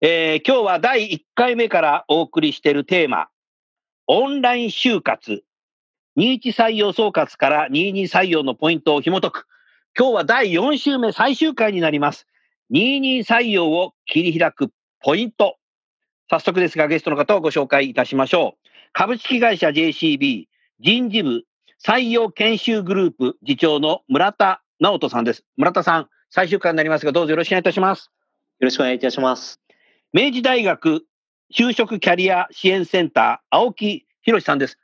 えー、今日は第1回目からお送りしているテーマオンライン就活21採用総括から22採用のポイントを紐解く今日は第4週目最終回になります22採用を切り開くポイント。早速ですが、ゲストの方をご紹介いたしましょう。株式会社 JCB 人事部採用研修グループ次長の村田直人さんです。村田さん、最終回になりますが、どうぞよろしくお願いいたします。よろしくお願いいたします。明治大学就職キャリア支援センター、青木博さんです。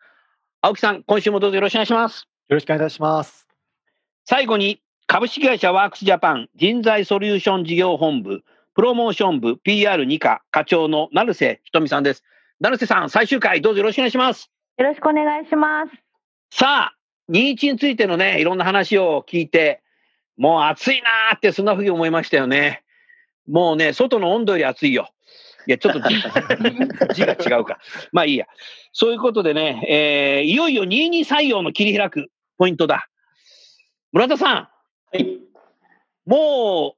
青木さん、今週もどうぞよろしくお願いします。よろしくお願いいたします。最後に、株式会社ワークスジャパン人材ソリューション事業本部プロモーション部 PR2 課課長の成瀬ひとみさんです。成瀬さん、最終回どうぞよろしくお願いします。よろしくお願いします。さあ、21についてのね、いろんな話を聞いて、もう暑いなーってそんなふうに思いましたよね。もうね、外の温度より暑いよ。いや、ちょっと 字が違うか。まあいいや。そういうことでね、えー、いよいよ22採用の切り開くポイントだ。村田さん、はい。も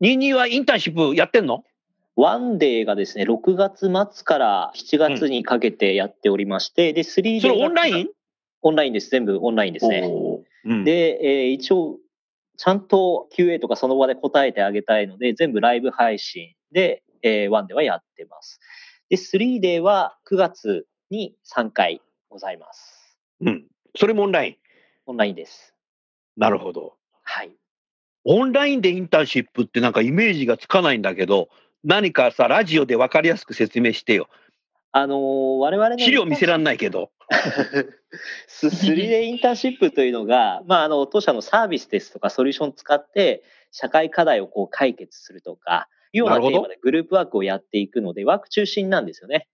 う、22はインターンシップやってんの？ワンデーがですね、6月末から7月にかけてやっておりまして、うん、で、3デー。それオンライン？オンラインです。全部オンラインですね。うん、で、えー、一応、ちゃんと QA とかその場で答えてあげたいので、全部ライブ配信で、えー、ワンデーはやってます。で、3デーは9月に3回ございます。うん。それもオンライン？オンラインです。なるほど。はい。オンラインでインターンシップってなんかイメージがつかないんだけど、何かさ、ラジオで分かりやすく説明してよ。あのー、我々の。資料見せらんないけど。3D インターンシップというのが、まあ、あの、当社のサービスですとかソリューションを使って、社会課題をこう解決するとか、いうようなテーマでグループワークをやっていくので、ワーク中心なんですよね。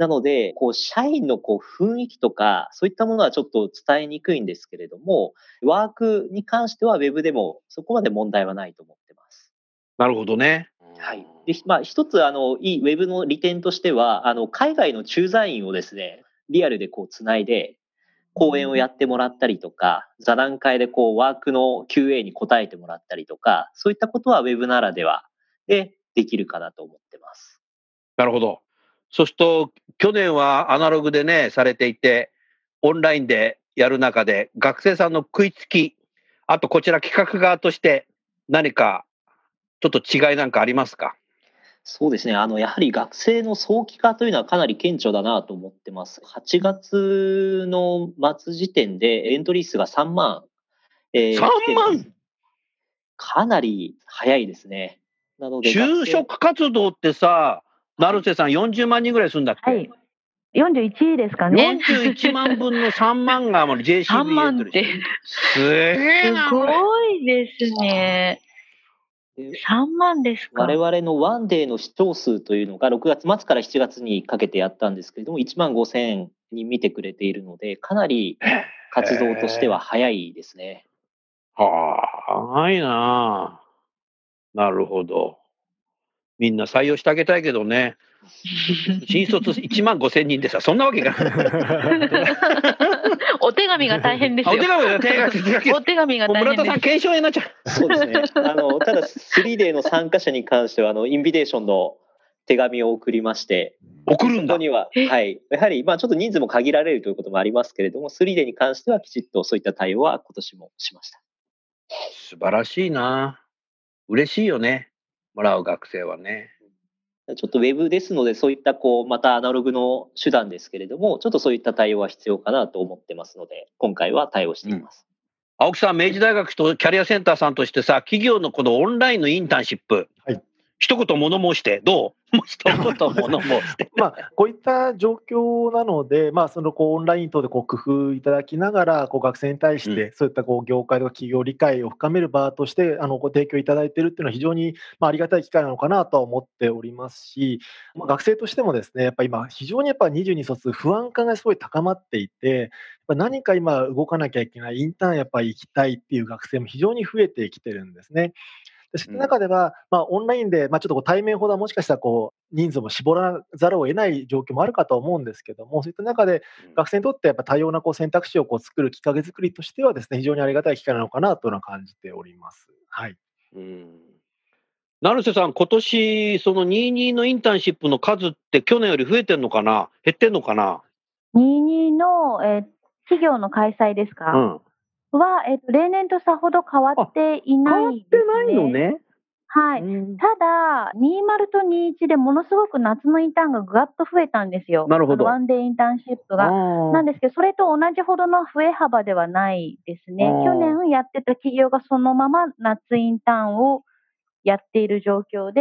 なので、こう、社員のこう、雰囲気とか、そういったものはちょっと伝えにくいんですけれども、ワークに関しては Web でもそこまで問題はないと思ってます。なるほどね。はい。で、まあ、一つ、あの、いい Web の利点としては、あの、海外の駐在員をですね、リアルでこう、つないで、講演をやってもらったりとか、座談会でこう、ワークの QA に答えてもらったりとか、そういったことは Web ならではでできるかなと思ってます。なるほど。そうすると、去年はアナログでね、されていて、オンラインでやる中で、学生さんの食いつき、あとこちら企画側として何かちょっと違いなんかありますか？そうですね。あの、やはり学生の早期化というのはかなり顕著だなと思ってます。8月の末時点でエントリー数が3万。えー、3万かなり早いですね。なので。就職活動ってさ、成瀬さん40万人ぐらいするんだっけ、はい、41ですかね。41万分の3万がもう JCB 3万って。すげえな。すごいですね。3万ですか？我々のワンデーの視聴数というのが6月末から7月にかけてやったんですけれども、1万5千人見てくれているので、かなり活動としては早いですね。はあ、早いななるほど。みんな採用してあげたいけどね。新卒1万5千人でさ、そんなわけが お手紙が大変ですよ。お手紙が大変お手紙が大変村田さん、検証になっちゃう。そうですね。あの、ただ、3デーの参加者に関しては、あの、インビテーションの手紙を送りまして、送るんだ。には、はい。やはり、まあ、ちょっと人数も限られるということもありますけれども、3デーに関してはきちっとそういった対応は今年もしました。素晴らしいな。嬉しいよね。もらう学生はね。ちょっとウェブですので、そういったこう、またアナログの手段ですけれども、ちょっとそういった対応は必要かなと思ってますので、今回は対応しています。うん、青木さん、明治大学とキャリアセンターさんとしてさ、企業のこのオンラインのインターンシップ、はい、一言物申して、どう？一言物申して。まあ、こういった状況なので、まあ、そのこうオンライン等でこう工夫いただきながら、こう学生に対して、そういったこう業界とか企業理解を深める場として、あのご提供いただいているっていうのは、非常にまあありがたい機会なのかなとは思っておりますし、まあ、学生としてもですね、やっぱ今、非常にやっぱ22卒、不安感がすごい高まっていて、何か今動かなきゃいけない、インターンやっぱり行きたいっていう学生も非常に増えてきてるんですね。そういった中では、まあ、オンラインで、まあ、ちょっとこう対面ほどはもしかしたらこう人数も絞らざるを得ない状況もあるかと思うんですけども、そういった中で、学生にとってやっぱ多様なこう選択肢をこう作るきっかけ作りとしてはですね、非常にありがたい機会なのかなというのは感じております。はい。うん成瀬さん、今年その22のインターンシップの数って去年より増えてんのかな？減ってんのかな ?22 の、えー、企業の開催ですか、うん、は、えっ、と、例年とさほど変わっていないね、変わってないのね。はい。ただ、20と21でものすごく夏のインターンがぐわっと増えたんですよ。なるほど。ワンデーインターンシップが。なんですけど、それと同じほどの増え幅ではないですね。去年やってた企業がそのまま夏インターンをやっている状況で、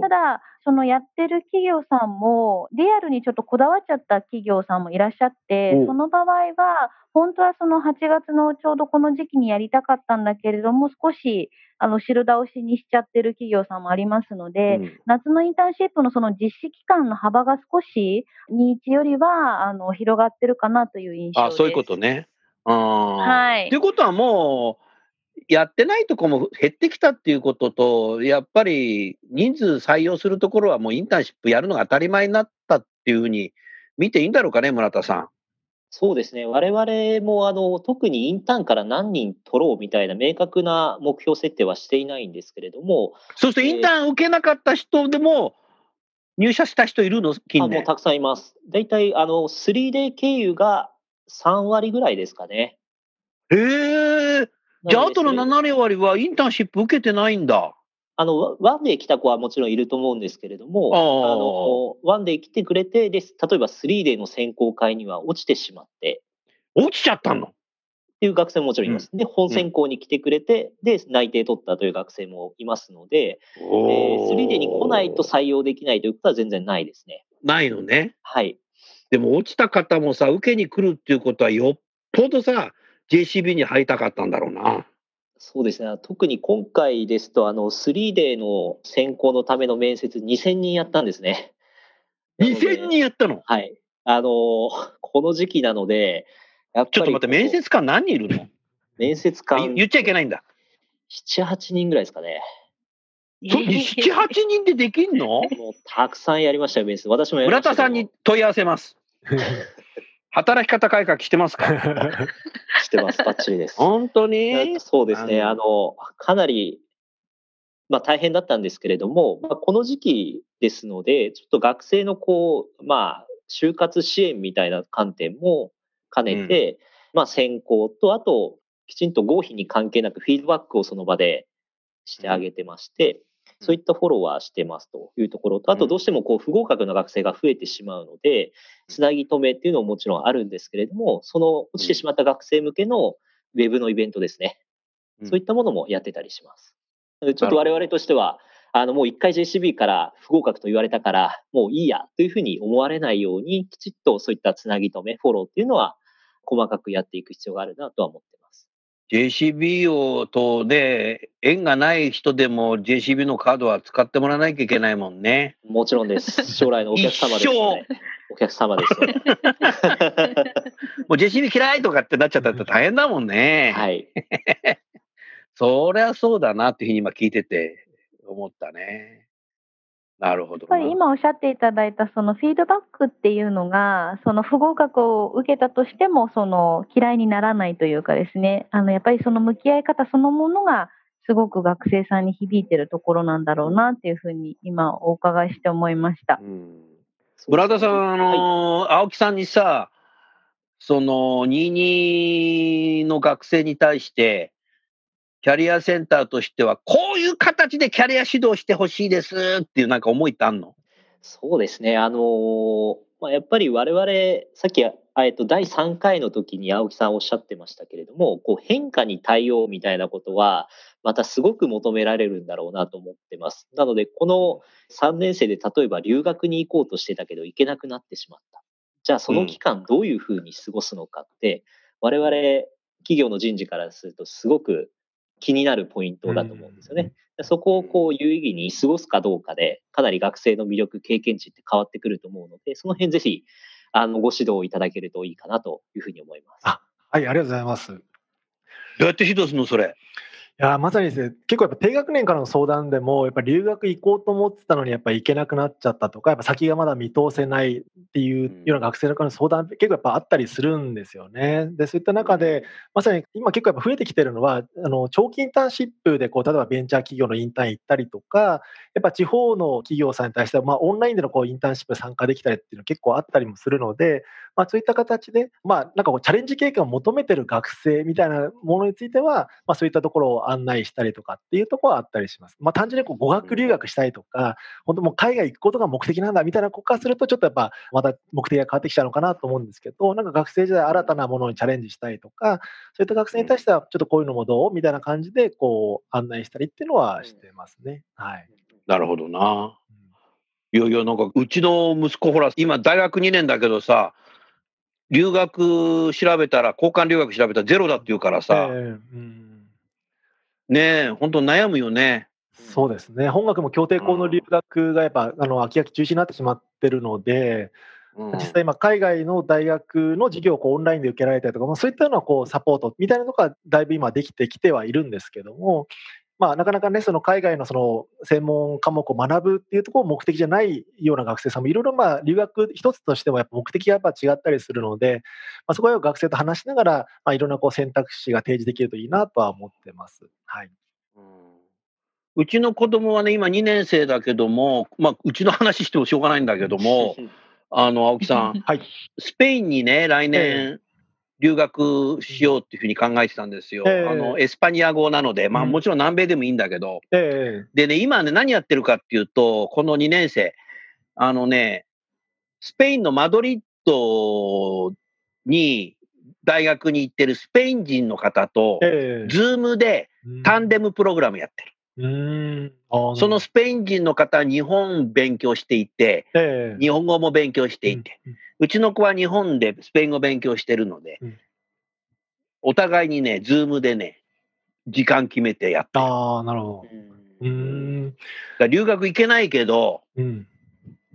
ただ、そのやってる企業さんも、リアルにちょっとこだわっちゃった企業さんもいらっしゃって、その場合は、本当はその8月のちょうどこの時期にやりたかったんだけれども、少しあの後ろ倒しにしちゃってる企業さんもありますので、うん、夏のインターンシップのその実施期間の幅が少し、21よりはあの広がってるかなという印象です。あそういうことね。はい。ということはもう、やってないとこも減ってきたっていうことと、やっぱり人数採用するところはもうインターンシップやるのが当たり前になったっていうふうに見ていいんだろうかね、村田さん。そうですね。我々もあの特にインターンから何人取ろうみたいな明確な目標設定はしていないんですけれども。そうするとインターン受けなかった人でも入社した人いるの？近年あもうたくさんいます。大体あの 3D 経由が3割ぐらいですかね。へえ。じゃあ、あとの7割はインターンシップ受けてないんだ。あの、ワンデー来た子はもちろんいると思うんですけれども、あの、ワンデー来てくれて、で、例えば3デーの選考会には落ちてしまって。落ちちゃったの？っていう学生ももちろんいます。うん、で、本選考に来てくれて、うん、で、内定取ったという学生もいますので、えー、3デーに来ないと採用できないということは全然ないですね。ないのね。はい。でも落ちた方もさ、受けに来るっていうことはよっぽどさ、JCB に入りたかったんだろうな。そうですね。特に今回ですと、あの、3D の選考のための面接2000人やったんですね。2000人やったの？はい。あの、この時期なので、やっぱり。ちょっと待って、面接官何人いるの？面接官。言っちゃいけないんだ。7、8人ぐらいですかね。そ7、8人でできんの？もうたくさんやりましたよ、面接。私もやりました。村田さんに問い合わせます。働き方改革してますか？してます。バッチリです。本当に？そうですね。あの、かなり、まあ大変だったんですけれども、まあ、この時期ですので、ちょっと学生のこう、まあ、就活支援みたいな観点も兼ねて、うん、まあ選考と、あと、きちんと合否に関係なくフィードバックをその場でしてあげてまして、そういったフォローはしてますというところと、あとどうしてもこう不合格の学生が増えてしまうので、つなぎ止めっていうのももちろんあるんですけれども、その落ちてしまった学生向けのウェブのイベントですね。そういったものもやってたりします。ちょっと我々としては、あの、もう一回 JCB から不合格と言われたから、もういいやというふうに思われないように、きちっとそういったつなぎ止め、フォローっていうのは、細かくやっていく必要があるなとは思って JCB をとで、縁がない人でも JCB のカードは使ってもらわなきゃいけないもんね。もちろんです。将来のお客様です、ね。お客様です、ね。もう JCB 嫌いとかってなっちゃったら 大変だもんね。はい。そりゃそうだなっていうふうに今聞いてて思ったね。なるほど。やっぱり今おっしゃっていただいたそのフィードバックっていうのが、その不合格を受けたとしても、その嫌いにならないというかですね、あのやっぱりその向き合い方そのものがすごく学生さんに響いてるところなんだろうなっていうふうに今お伺いして思いました。うん、村田さん、あの、はい、青木さんにさ、その22の学生に対して、キャリアセンターとしては、こういう形でキャリア指導してほしいですっていうなんか思いってあんの？そうですね。あのー、まあ、やっぱり我々、さっき、えっと、第3回の時に青木さんおっしゃってましたけれども、こう変化に対応みたいなことは、またすごく求められるんだろうなと思ってます。なので、この3年生で例えば留学に行こうとしてたけど行けなくなってしまった。じゃあその期間どういうふうに過ごすのかって、うん、我々企業の人事からするとすごく気になるポイントだと思うんですよね。うん、そこをこう有意義に過ごすかどうかで、かなり学生の魅力、経験値って変わってくると思うので、その辺ぜひ、あの、ご指導いただけるといいかなというふうに思います。あはい、ありがとうございます。どうやって指導するのそれ？いやまさにですね、結構やっぱ低学年からの相談でも、やっぱ留学行こうと思ってたのに、やっぱ行けなくなっちゃったとか、やっぱ先がまだ見通せないっていうような学生の方の相談、結構やっぱあったりするんですよね。で、そういった中で、まさに今結構やっぱ増えてきてるのは、あの長期インターンシップでこう、例えばベンチャー企業のインターン行ったりとか、やっぱ地方の企業さんに対しては、まあ、オンラインでのこうインターンシップ参加できたりっていうの結構あったりもするので、まあ、そういった形で、まあ、なんかこうチャレンジ経験を求めてる学生みたいなものについては、まあ、そういったところを案内したりとかっていうところはあったりします。まあ、単純にこう語学留学したいとか、本当もう海外行くことが目的なんだみたいな子からすると、ちょっとやっぱまた目的が変わってきちゃうのかなと思うんですけど、なんか学生時代新たなものにチャレンジしたいとか、そういった学生に対してはちょっとこういうのもどうみたいな感じでこう案内したりっていうのはしてますね。はい。なるほどな。いやいや、なんか、うちの息子、ほら、今、大学2年だけどさ、留学調べたら、交換留学調べたらゼロだって言うからさ、えーうん、ねえ、本当悩むよね。そうですね。本学も協定校の留学がやっぱ、あの、秋秋中止になってしまってるので、うん、実際今、海外の大学の授業をこうオンラインで受けられたりとか、まあ、そういったのはこうサポートみたいなのがだいぶ今できてきてはいるんですけども、まあ、なかなかね、その海外のその専門科目を学ぶっていうところを目的じゃないような学生さんもいろいろまあ留学一つとしてもやっぱ目的がやっぱ違ったりするので、まあ、そこは学生と話しながら、まあ、いろんなこう選択肢が提示できるといいなとは思ってます。はい。うちの子供はね、今2年生だけども、まあ、うちの話してもしょうがないんだけども、あの、青木さん、はい、スペインにね、来年、留学しようっていうふうに考えてたんですよ。えー、あの、エスパニア語なので、まあもちろん南米でもいいんだけど、えー、でね、今ね、何やってるかっていうと、この2年生、あのね、スペインのマドリッドに大学に行ってるスペイン人の方と、えー、ズームでタンデムプログラムやってる。そのスペイン人の方は日本勉強していて、日本語も勉強していて、うちの子は日本でスペイン語勉強してるので、うん、お互いにね、ズームでね、時間決めてやってああ、なるほど。うん。留学行けないけど、うん、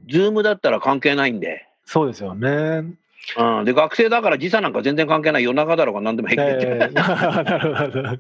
ズームだったら関係ないんで。そうですよね。うん、で学生だから時差なんか全然関係ない。夜中だろうが何でも平気で、えー、なるほど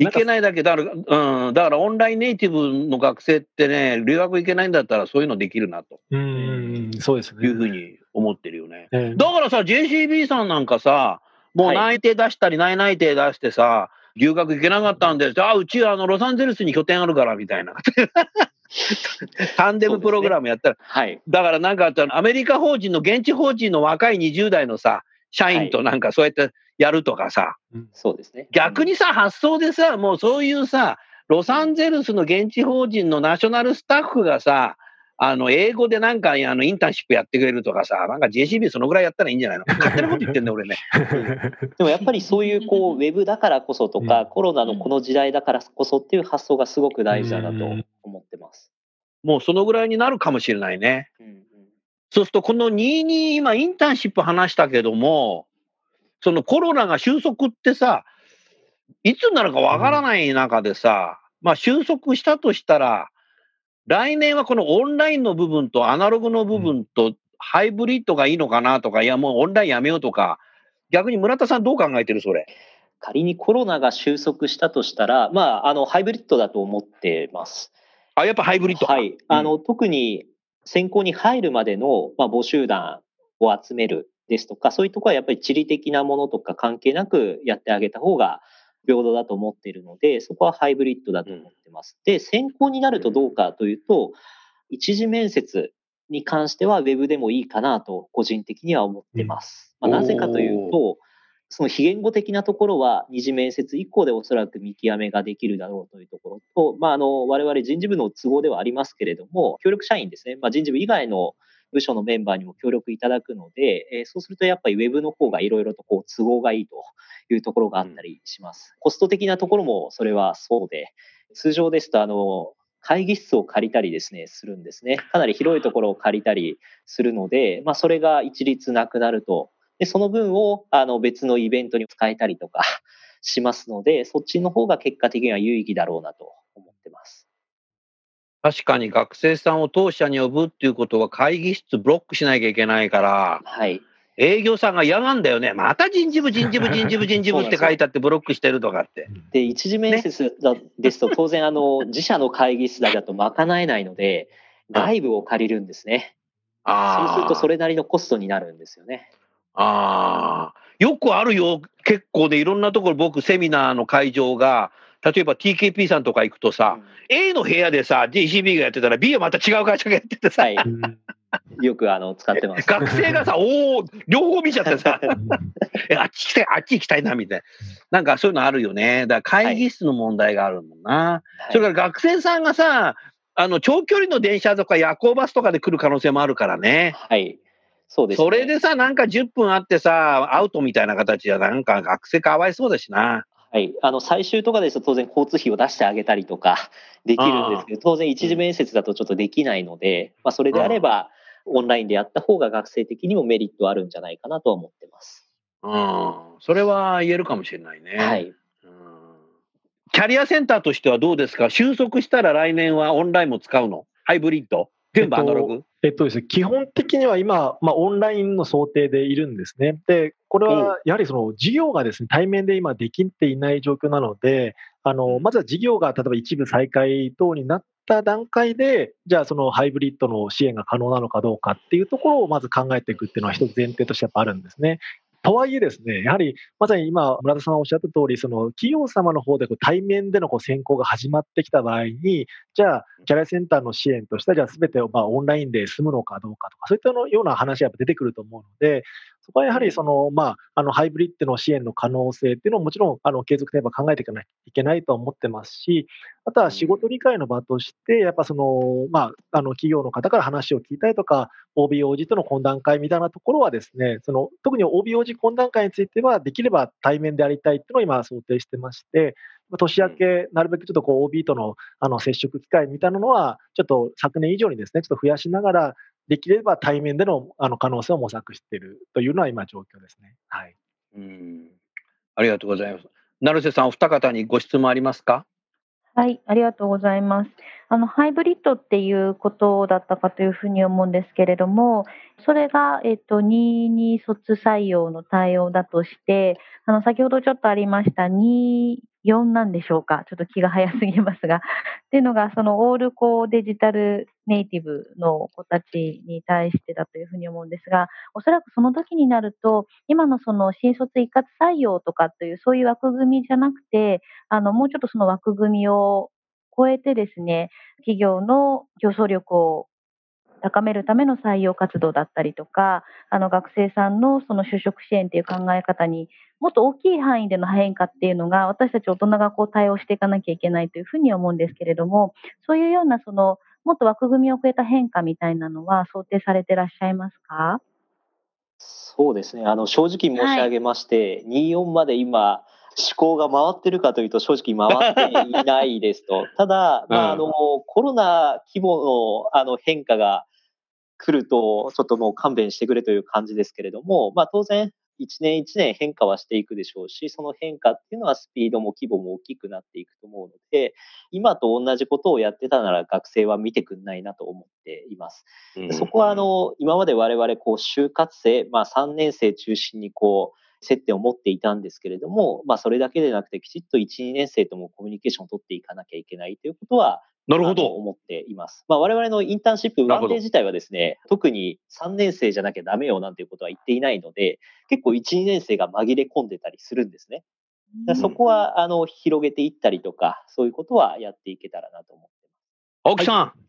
いけないだけだから、うん、だからオンラインネイティブの学生ってね、留学行けないんだったらそういうのできるなと。うん、そうですね。いうふうに思ってるよね。えー、だからさ、JCB さんなんかさ、もう内定出したり、内内定出してさ、留学行けなかったんです。あ、うちはあのロサンゼルスに拠点あるからみたいな。タンデムプログラムやったら、ね、はい、だからなんかアメリカ法人の現地法人の若い20代のさ、社員となんかそうやってやるとかさ、はい、そうですね。逆にさ、発想でさ、もうそういうさ、ロサンゼルスの現地法人のナショナルスタッフがさ、あの、英語でなんか、あの、インターンシップやってくれるとかさ、なんか JCB そのぐらいやったらいいんじゃないの？勝手なこと言ってんだ、俺ね。でもやっぱりそういう、こう、ウェブだからこそとか、うん、コロナのこの時代だからこそっていう発想がすごく大事だなと思ってます。もうそのぐらいになるかもしれないね。うんうん、そうすると、この2に今、インターンシップ話したけども、そのコロナが収束ってさ、いつになるかわからない中でさ、まあ収束したとしたら、来年はこのオンラインの部分とアナログの部分とハイブリッドがいいのかなとか、いやもうオンラインやめようとか、逆に村田さんどう考えてるそれ？仮にコロナが収束したとしたら、まあ、あの、ハイブリッドだと思ってます。あ、やっぱハイブリッドはい。あの、特に選考に入るまでの、まあ、募集団を集めるですとか、そういうところはやっぱり地理的なものとか関係なくやってあげた方が平等だと思っているので、そこはハイブリッドだと思ってます。で、選考になるとどうかというと、一次面接に関しては Web でもいいかなと個人的には思ってます。まあ、なぜかというと、その非言語的なところは二次面接以降でおそらく見極めができるだろうというところと、まあ、あの、我々人事部の都合ではありますけれども、協力社員ですね、まあ、人事部以外の部署のメンバーにも協力いただくので、えー、そうするとやっぱりウェブの方がいろいろとこう都合がいいというところがあったりします。コスト的なところもそれはそうで、通常ですとあの、会議室を借りたりですね、するんですね。かなり広いところを借りたりするので、まあそれが一律なくなると。で、その分をあの別のイベントに使えたりとか しますので、そっちの方が結果的には有意義だろうなと思ってます。確かに学生さんを当社に呼ぶっていうことは会議室ブロックしなきゃいけないから、はい。営業さんが嫌なんだよね。また人事部、人事部、人事部、人事部って書いてあってブロックしてるとかって。で、一次面接ですと、当然、あの、自社の会議室だと賄えないので、外部を借りるんですね。そうするとそれなりのコストになるんですよね。ああ。よくあるよ。結構で、いろんなところ僕セミナーの会場が、例えば TKP さんとか行くとさ、うん、A の部屋でさ、JCB がやってたら B はまた違う会社がやっててさ、はい、よくあの使ってます。学生がさ、おお、両方見ちゃってさ、えあっち行きたい、あっち行きたいな、みたいな。なんかそういうのあるよね。だから会議室の問題があるもんな。はい、それから学生さんがさ、あの、長距離の電車とか夜行バスとかで来る可能性もあるからね。はい。そうです、ね、それでさ、なんか10分あってさ、アウトみたいな形じゃ、なんか学生かわいそうだしな。はい。あの、最終とかですと当然交通費を出してあげたりとかできるんですけど、当然一次面接だとちょっとできないので、まあ、それであれば、オンラインでやった方が学生的にもメリットあるんじゃないかなとは思ってます。うん。それは言えるかもしれないね。はい。キャリアセンターとしてはどうですか？収束したら来年はオンラインも使うの？ハイブリッド？全部アナログ、えっと、えっとですね、基本的には今、まあ、オンラインの想定でいるんですね。で、これはやはりその事業がですね、対面で今できていない状況なので、あの、まずは事業が例えば一部再開等になった段階で、じゃあそのハイブリッドの支援が可能なのかどうかっていうところをまず考えていくっていうのは一つ前提としてやっぱあるんですね。とはいえですね、やはりまさに今、村田さんがおっしゃった通り、その企業様の方でこう対面でのこう選考が始まってきた場合に、じゃあ、キャリアセンターの支援としては、じゃあすべてをまあオンラインで済むのかどうかとか、そういったのような話が出てくると思うので、そこはやはりその、まあ、あのハイブリッドの支援の可能性っていうのをもちろんあの継続で考えていかないといけないと思ってますし、あとは仕事理解の場として、やっぱその、まあ、あの企業の方から話を聞いたりとか、OBOG との懇談会みたいなところはですね、その特に OBOG 懇談会については、できれば対面でありたいっていうのを今想定してまして、年明け、なるべくちょっとこう OB とのあの接触機会みたいなのは、ちょっと昨年以上にですね、ちょっと増やしながら、できれば対面でのあの可能性を模索しているというのは今状況ですね。はい。うん。ありがとうございます。成瀬さん、お二方にご質問ありますか？はい、ありがとうございます。あの、ハイブリッドっていうことだったかというふうに思うんですけれども、それが、えっと、22卒採用の対応だとして、あの、先ほどちょっとありました24なんでしょうか？ちょっと気が早すぎますが。っていうのが、そのオールコデジタルネイティブの子たちに対してだというふうに思うんですが、おそらくその時になると、今のその新卒一括採用とかというそういう枠組みじゃなくて、あの、もうちょっとその枠組みを超えてですね、企業の競争力を高めるための採用活動だったりとか、あの学生さんのその就職支援っていう考え方にもっと大きい範囲での変化っていうのが私たち大人がこう対応していかなきゃいけないというふうに思うんですけれども、そういうようなそのもっと枠組みを超えた変化みたいなのは想定されていらっしゃいますか？そうですね。あの正直申し上げまして、はい、24まで今思考が回ってるかというと正直回っていないですと。ただ、まあ、あの、コロナ規模のあの変化が来ると、ちょっともう勘弁してくれという感じですけれども、まあ当然、一年一年変化はしていくでしょうし、その変化っていうのはスピードも規模も大きくなっていくと思うので、今と同じことをやってたなら学生は見てくんないなと思っています。そこはあの、今まで我々こう就活生、まあ3年生中心にこう、接点を持っていたんですけれども、まあ、それだけでなくて、きちっと1、2年生ともコミュニケーションを取っていかなきゃいけないということは、なるほど。思っています。まあ、我々のインターンシップ、ワンデー自体はですね、特に3年生じゃなきゃダメよなんていうことは言っていないので、結構1、2年生が紛れ込んでたりするんですね。そこは、あの、広げていったりとか、そういうことはやっていけたらなと思ってます。青木さん、はい、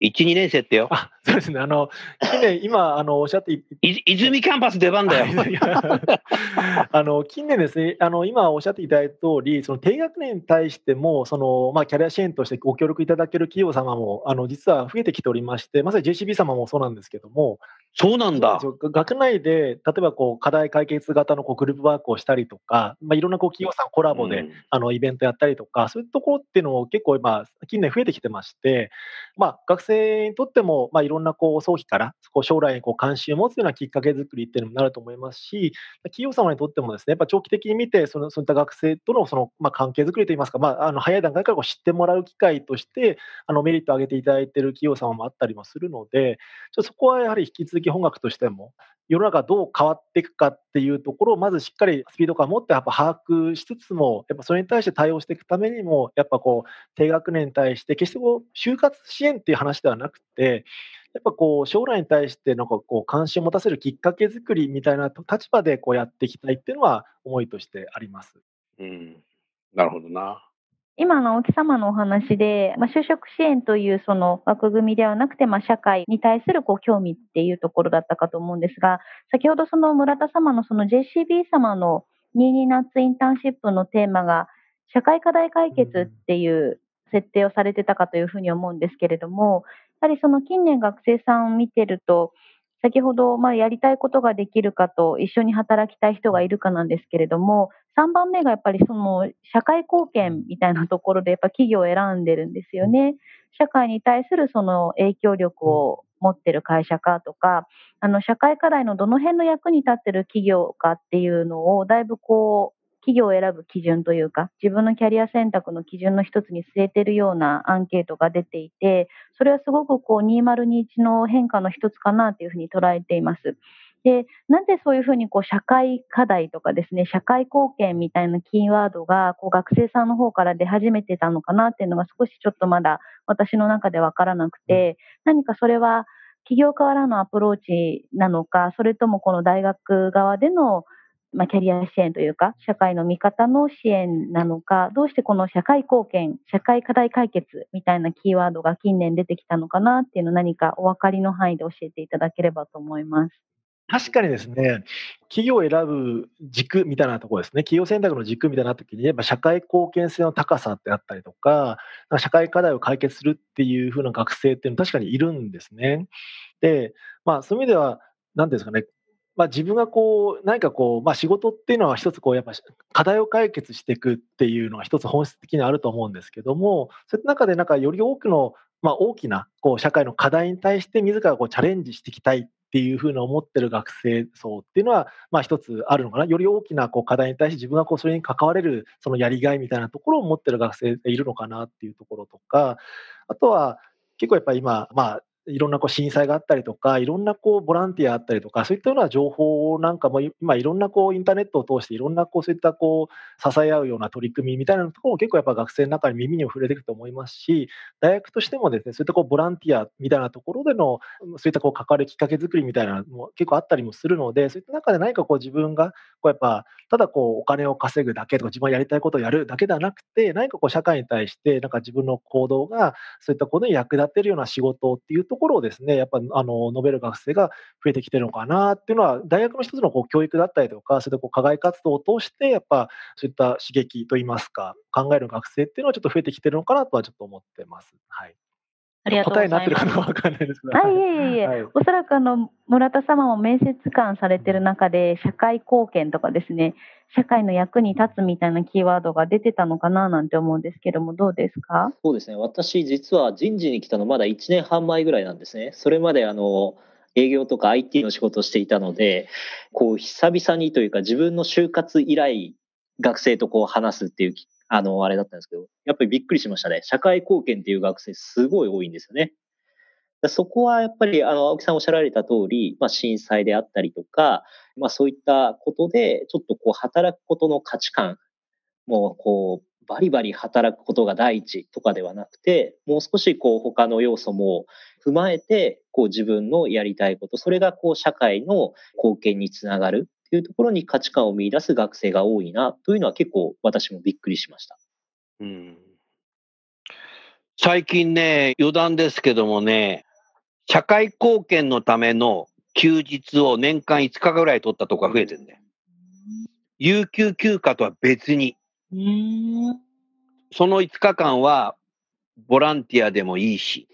1、2年生ってよ。あ、そうですね。あの、近年、今、あの、おっしゃってい、泉キャンパス出番だよ。あの、近年ですね、あの、今おっしゃっていただいた通り、その低学年に対しても、その、まあ、キャリア支援としてご協力いただける企業様も、あの、実は増えてきておりまして、まさに JCB 様もそうなんですけども、そうなんだ。学内で、例えばこう、課題解決型のこうグループワークをしたりとか、まあ、いろんなこう企業さんコラボで、うん、あの、イベントやったりとか、そういうところっていうのを結構今、近年増えてきてまして、まあ、学生にとっても、まあ、いろんなこう、早期からこう将来にこう関心を持つようなきっかけ作りっていうのもなると思いますし、企業様にとってもですね、やっぱ長期的に見て、そのそういった学生とのその、まあ、関係づくりといいますか、まあ、あの早い段階からこう知ってもらう機会として、あのメリットを上げていただいている企業様もあったりもするので、ちょそこはやはり引き続き本学としても、世の中どう変わっていくかっていうところをまずしっかりスピード感を持ってやっぱ把握しつつも、やっぱそれに対して対応していくためにも、やっぱこう低学年に対して決してこう就活支援っていう話ではなくて、やっぱこう将来に対してなんかこう関心を持たせるきっかけ作りみたいな立場でこうやっていきたいっていうのは思いとしてあります。うん、なるほどな。今の青木様のお話で、まあ、就職支援というその枠組みではなくて、まあ、社会に対するこう興味っていうところだったかと思うんですが、先ほどその村田様のその JCB 様の22夏インターンシップのテーマが、社会課題解決っていう設定をされてたかというふうに思うんですけれども、やはりその近年学生さんを見てると、先ほど、まあ、やりたいことができるかと一緒に働きたい人がいるかなんですけれども、3番目がやっぱりその社会貢献みたいなところでやっぱ企業を選んでるんですよね。社会に対するその影響力を持ってる会社かとか、あの社会課題のどの辺の役に立ってる企業かっていうのをだいぶこう企業を選ぶ基準というか、自分のキャリア選択の基準の一つに据えてるようなアンケートが出ていて、それはすごくこう2021の変化の一つかなというふうに捉えています。で、なぜそういうふうにこう社会課題とかですね、社会貢献みたいなキーワードがこう学生さんの方から出始めてたのかなっていうのが少しちょっとまだ私の中でわからなくて、何かそれは企業からのアプローチなのか、それともこの大学側でのまあ、キャリア支援というか、社会の味方の支援なのか、どうしてこの社会貢献、社会課題解決みたいなキーワードが近年出てきたのかなっていうのを何かお分かりの範囲で教えていただければと思います。確かにですね、企業を選ぶ軸みたいなところですね、企業選択の軸みたいな時に、やっぱ社会貢献性の高さってあったりとか、社会課題を解決するっていう風な学生っていうのは確かにいるんですね。で、まあそういう意味では、なんですかね、まあ、自分がこう、何かこう、まあ、仕事っていうのは一つこう、やっぱ課題を解決していくっていうのは一つ本質的にあると思うんですけども、そういった中でなんかより多くの、まあ、大きなこう社会の課題に対して自らこうチャレンジしていきたいっていうふうに思ってる学生層っていうのは、まあ、一つあるのかな。より大きなこう課題に対して自分がこうそれに関われるそのやりがいみたいなところを持ってる学生がいるのかなっていうところとか、あとは結構やっぱり今、まあ、いろんなこう震災があったりとか、いろんなこうボランティアあったりとか、そういったような情報なんかも、今いろんなこうインターネットを通して、いろんなこうそういったこう支え合うような取り組みみたいなところも結構やっぱ学生の中に耳に触れてると思いますし、大学としてもですね、そういったこうボランティアみたいなところでの、そういったこう関わるきっかけ作りみたいなのも結構あったりもするので、そういった中で何かこう自分がこうやっぱ、ただこうお金を稼ぐだけとか、自分がやりたいことをやるだけではなくて、何かこう社会に対して、なんか自分の行動がそういったことに役立てるような仕事っていうところをですね、やっぱあの述べる学生が増えてきてるのかなっていうのは、大学の一つのこう教育だったりとか、それでこう課外活動を通して、やっぱそういった刺激といいますか、考える学生っていうのはちょっと増えてきてるのかなとはちょっと思ってます。はいありがとうございます。答えになってるかわかんないですけど。はい、いえいえ、はい、おそらくあの、村田様も面接官されてる中で、社会貢献とかですね、社会の役に立つみたいなキーワードが出てたのかななんて思うんですけども、どうですか？そうですね。私、実は人事に来たのまだ1年半前ぐらいなんですね。それまであの、営業とか IT の仕事をしていたので、こう、久々にというか自分の就活以来、学生とこう話すっていうあの、あれだったんですけど、やっぱりびっくりしましたね。社会貢献っていう学生すごい多いんですよね。そこはやっぱり、あの、青木さんおっしゃられた通り、まあ、震災であったりとか、まあ、そういったことで、ちょっとこう、働くことの価値観、もう、こう、バリバリ働くことが第一とかではなくて、もう少しこう、他の要素も踏まえて、こう、自分のやりたいこと、それがこう、社会の貢献につながるっていうところに価値観を見出す学生が多いなというのは結構私もびっくりしました。うん、最近ね、余談ですけどもね、社会貢献のための休日を年間5日ぐらい取ったとこが増えてるんだよ。有給休暇とは別に。その5日間はボランティアでもいいし、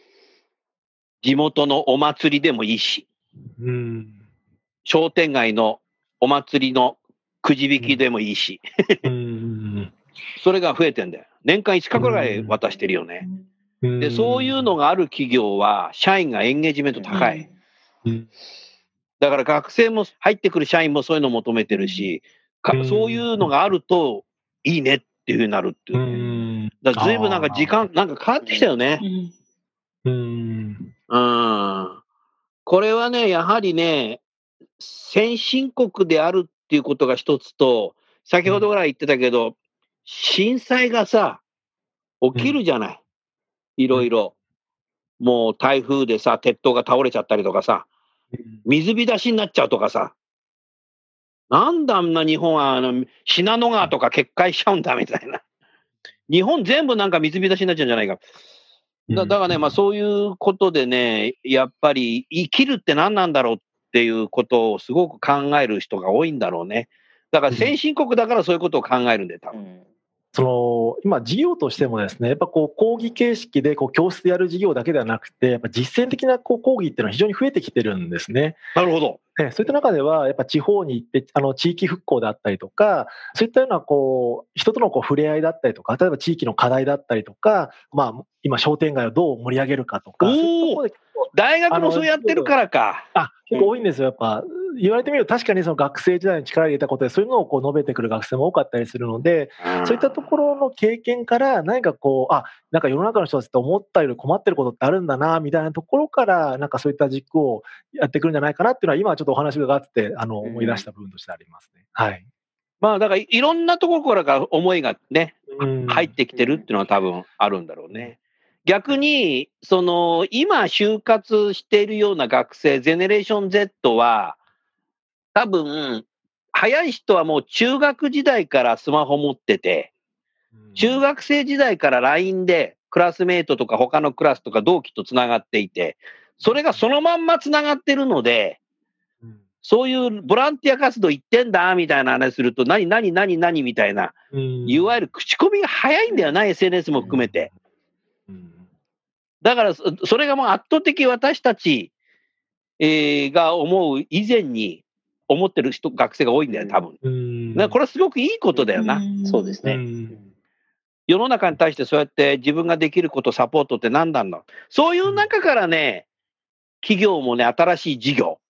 地元のお祭りでもいいし、うん、商店街のお祭りのくじ引きでもいいし、うん、それが増えてんだよ。年間5日ぐらい渡してるよね。で、そういうのがある企業は、社員がエンゲージメント高い。だから学生も入ってくる社員もそういうのを求めてるし、そういうのがあるといいねっていうふうになるっていう、ね。だから随分なんか時間、なんか変わってきたよね。うん。うん。これはね、やはりね、先進国であるっていうことが一つと、先ほどから言ってたけど、震災がさ、起きるじゃない。いろいろ。もう台風でさ、鉄塔が倒れちゃったりとかさ、水浸しになっちゃうとかさ、なんだあんな日本はあの信濃川とか決壊しちゃうんだみたいな。日本全部なんか水浸しになっちゃうんじゃないか。だだからね、まあそういうことでね、やっぱり生きるって何なんだろうっていうことをすごく考える人が多いんだろうね。だから先進国だからそういうことを考えるんで、多分。その今、事業としてもですね、やっぱこう講義形式でこう教室でやる事業だけではなくて、やっぱ実践的なこう講義っていうのは非常に増えてきてるんですね。なるほど。そういった中では、やっぱ地方に行って、あの地域復興であったりとか、そういったようなこう人とのこう触れ合いだったりとか、例えば地域の課題だったりとか、まあ、今、商店街をどう盛り上げるかとか、大学もそうやってるからか。あ結構多いんですよ、やっぱ。言われてみると確かにその学生時代に力を入れたことでそういうのをこう述べてくる学生も多かったりするので、そういったところの経験から何かこうあなんか世の中の人たちって思ったより困ってることってあるんだなみたいなところからなんかそういった軸をやってくるんじゃないかなっていうのは今ちょっとお話があってあの思い出した部分としてありますね。はい。まあだからいろんなところからが思いがね、入ってきてるっていうのは多分あるんだろうね。逆に、その、今就活しているような学生、ゼネレーション Z は、多分、早い人はもう中学時代からスマホ持ってて、中学生時代から LINE でクラスメートとか他のクラスとか同期とつながっていて、それがそのまんまつながってるので、そういうボランティア活動行ってんだみたいな話すると、何、何、何、何みたいな、いわゆる口コミが早いんだよな、SNS も含めて。だから、それがもう圧倒的私たち、えー、が思う以前に、思ってる人、学生が多いんだよ、多分。だこれはすごくいいことだよな。そうですね。世の中に対してそうやって自分ができること、サポートって何なんだそういう中からね、企業もね、新しい事業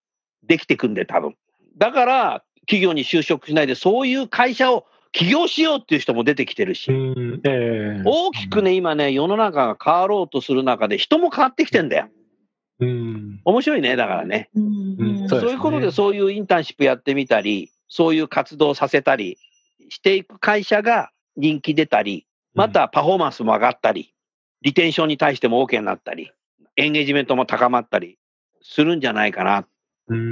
できてくんで、多分。だから、企業に就職しないで、そういう会社を起業しようっていう人も出てきてるし、えー、大きくね、今ね、世の中が変わろうとする中で、人も変わってきてんだよ。うん、面白いね、だからね。うん、そういうことでそういうインターンシップやってみたり、そういう活動させたりしていく会社が人気出たり、またパフォーマンスも上がったり、リテンションに対しても OK になったり、エンゲージメントも高まったりするんじゃないかな、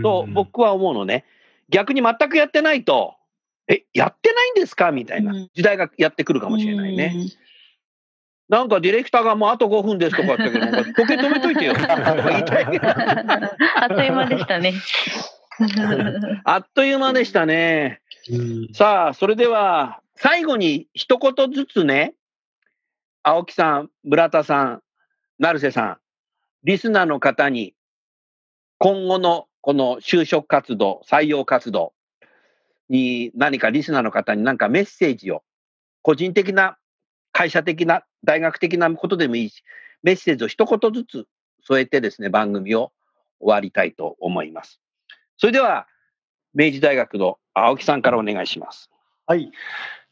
と僕は思うのね。逆に全くやってないと、え、やってないんですか？みたいな。時代がやってくるかもしれないね。なんかディレクターがもうあと5分ですとかってけど、時計止めといてよ。あっという間でしたね。あっという間でしたね。さあ、それでは最後に一言ずつね、青木さん、村田さん、成瀬さん、リスナーの方に今後のこの就職活動、採用活動に何かリスナーの方に何かメッセージを、個人的な会社的な、大学的なことでもいいし、メッセージを一言ずつ添えてですね、番組を終わりたいと思います。それでは、明治大学の青木さんからお願いします。はい。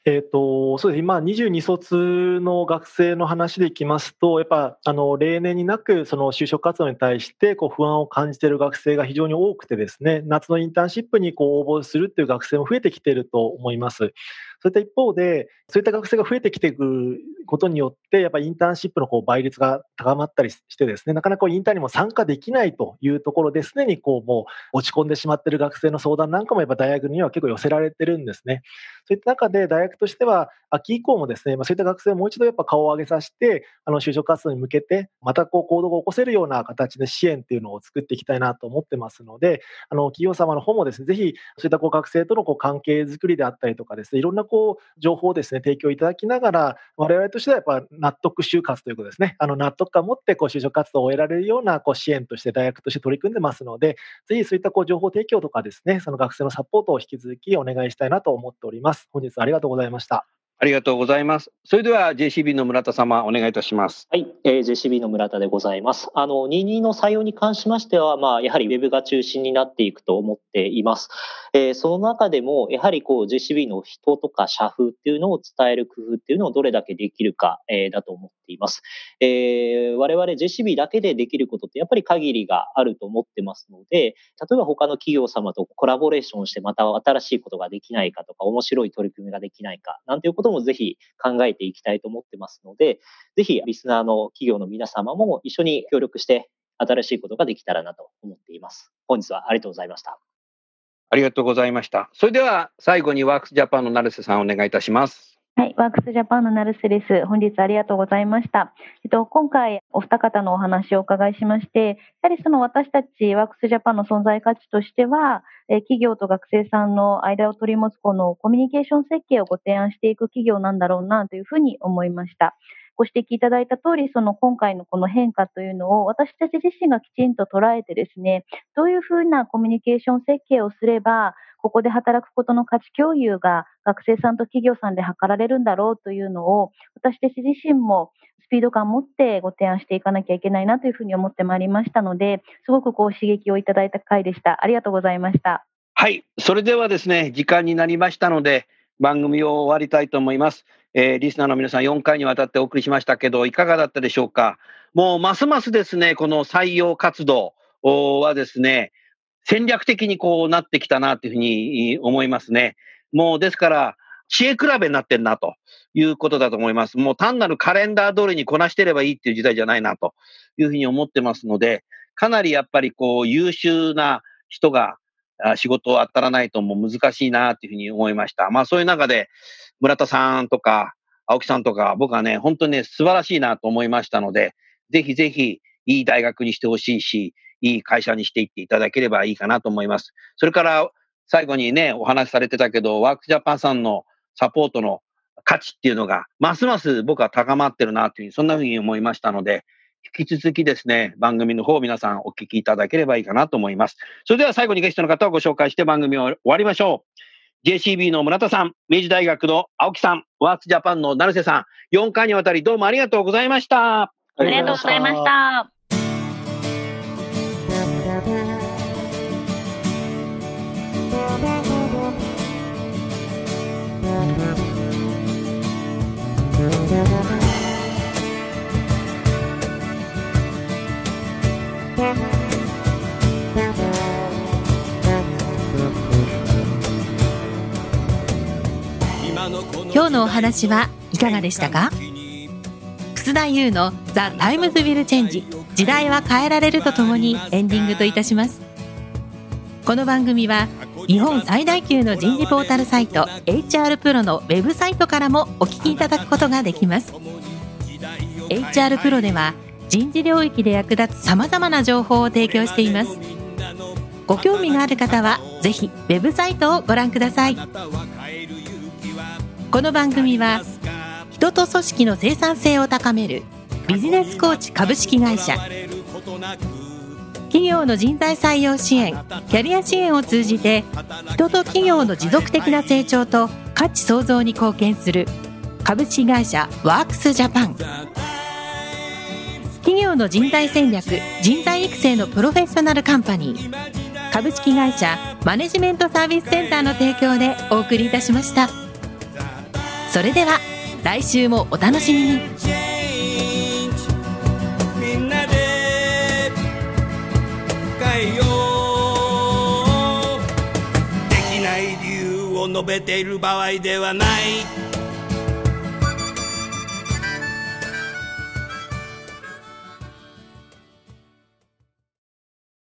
えーとそうです今、22卒の学生の話でいきますと、やっぱあの例年になく、その就職活動に対してこう不安を感じている学生が非常に多くて、ですね夏のインターンシップにこう応募するという学生も増えてきていると思います。そういった一方で、そういった学生が増えてきていくことによって、やっぱりインターンシップのこう倍率が高まったりしてですね、なかなかインターンにも参加できないというところですでにこうもう落ち込んでしまっている学生の相談なんかもやっぱ大学には結構寄せられてるんですね。そういった中で大学としては秋以降もですね、まあ、そういった学生をもう一度やっぱ顔を上げさせて、あの就職活動に向けて、またこう行動が起こせるような形で支援っていうのを作っていきたいなと思ってますので、あの企業様の方もですね、ぜひそういったこう学生とのこう関係づくりであったりとかですね、いろんなこう情報をですね、提供いただきながら、我々としてはやっぱ納得就活ということですね、あの納得感を持ってこう就職活動を終えられるようなこう支援として大学として取り組んでますので、ぜひそういったこう情報提供とかですね、その学生のサポートを引き続きお願いしたいなと思っております。本日はありがとうございました。ありがとうございます。それでは JCB の村田様、お願いいたします。はい、えー、JCB の村田でございます。あの、22の採用に関しましては、まあ、やはり Web が中心になっていくと思っています。えー、その中でも、やはりこう JCB の人とか社風っていうのを伝える工夫っていうのをどれだけできるか、えー、だと思っています。えー、我々 JCB だけでできることってやっぱり限りがあると思ってますので、例えば他の企業様とコラボレーションしてまた新しいことができないかとか、面白い取り組みができないか、なんていうこともぜひ考えていきたいと思ってますので、ぜひリスナーの企業の皆様も一緒に協力して新しいことができたらなと思っています。本日はありがとうございました。ありがとうございました。それでは最後にワークスジャパンの成瀬さんお願いいたします。はい、ワークスジャパンの成瀬です。本日ありがとうございました。えっと、今回お二方のお話をお伺いしまして、やはりその私たちワークスジャパンの存在価値としては、え企業と学生さんの間を取り持つこのコミュニケーション設計をご提案していく企業なんだろうなというふうに思いました。ご指摘いただいた通り、その今回のこの変化というのを私たち自身がきちんと捉えてですね、どういうふうなコミュニケーション設計をすれば、ここで働くことの価値共有が学生さんと企業さんで図られるんだろうというのを、私たち自身もスピード感を持ってご提案していかなきゃいけないなというふうに思ってまいりましたので、すごくこう刺激をいただいた回でした。ありがとうございました。はい、それではですね、時間になりましたので、番組を終わりたいと思います。えー、リスナーの皆さん4回にわたってお送りしましたけど、いかがだったでしょうか？もうますますですね、この採用活動はですね、戦略的にこうなってきたなというふうに思いますね。もうですから、知恵比べになってるなということだと思います。もう単なるカレンダー通りにこなしてればいいっていう時代じゃないなというふうに思ってますので、かなりやっぱりこう優秀な人が仕事を当たらないともう難しいなというふうに思いました。まあそういう中で村田さんとか青木さんとか僕はね、本当にね、素晴らしいなと思いましたので、ぜひぜひいい大学にしてほしいし、いい会社にしていっていただければいいかなと思います。それから最後にね、お話しされてたけど、ワークジャパンさんのサポートの価値っていうのが、ますます僕は高まってるなという、そんなふうに思いましたので、引き続きですね、番組の方皆さんお聞きいただければいいかなと思います。それでは最後にゲストの方をご紹介して番組を終わりましょう。JCB の村田さん、明治大学の青木さん、ワークジャパンの成瀬さん、4回にわたりどうもありがとうございました。ありがとうございました。今日のお話はいかがでしたか？楠田祐の「The Times Will Change 時代は変えられる」とともにエンディングといたします。この番組は日本最大級の人事ポータルサイト HR プロのウェブサイトからもお聞きいただくことができます。HR プロでは人事領域で役立つさまざまな情報を提供しています。ご興味がある方はぜひウェブサイトをご覧ください。この番組は人と組織の生産性を高めるビジネスコーチ株式会社。企業の人材採用支援キャリア支援を通じて人と企業の持続的な成長と価値創造に貢献する株式会社ワークスジャパン。企業の人材戦略人材育成のプロフェッショナルカンパニー株式会社マネジメントサービスセンターの提供でお送りいたしました。それでは来週もお楽しみに。みんなで変えよう。できない理由を述べている場合ではない。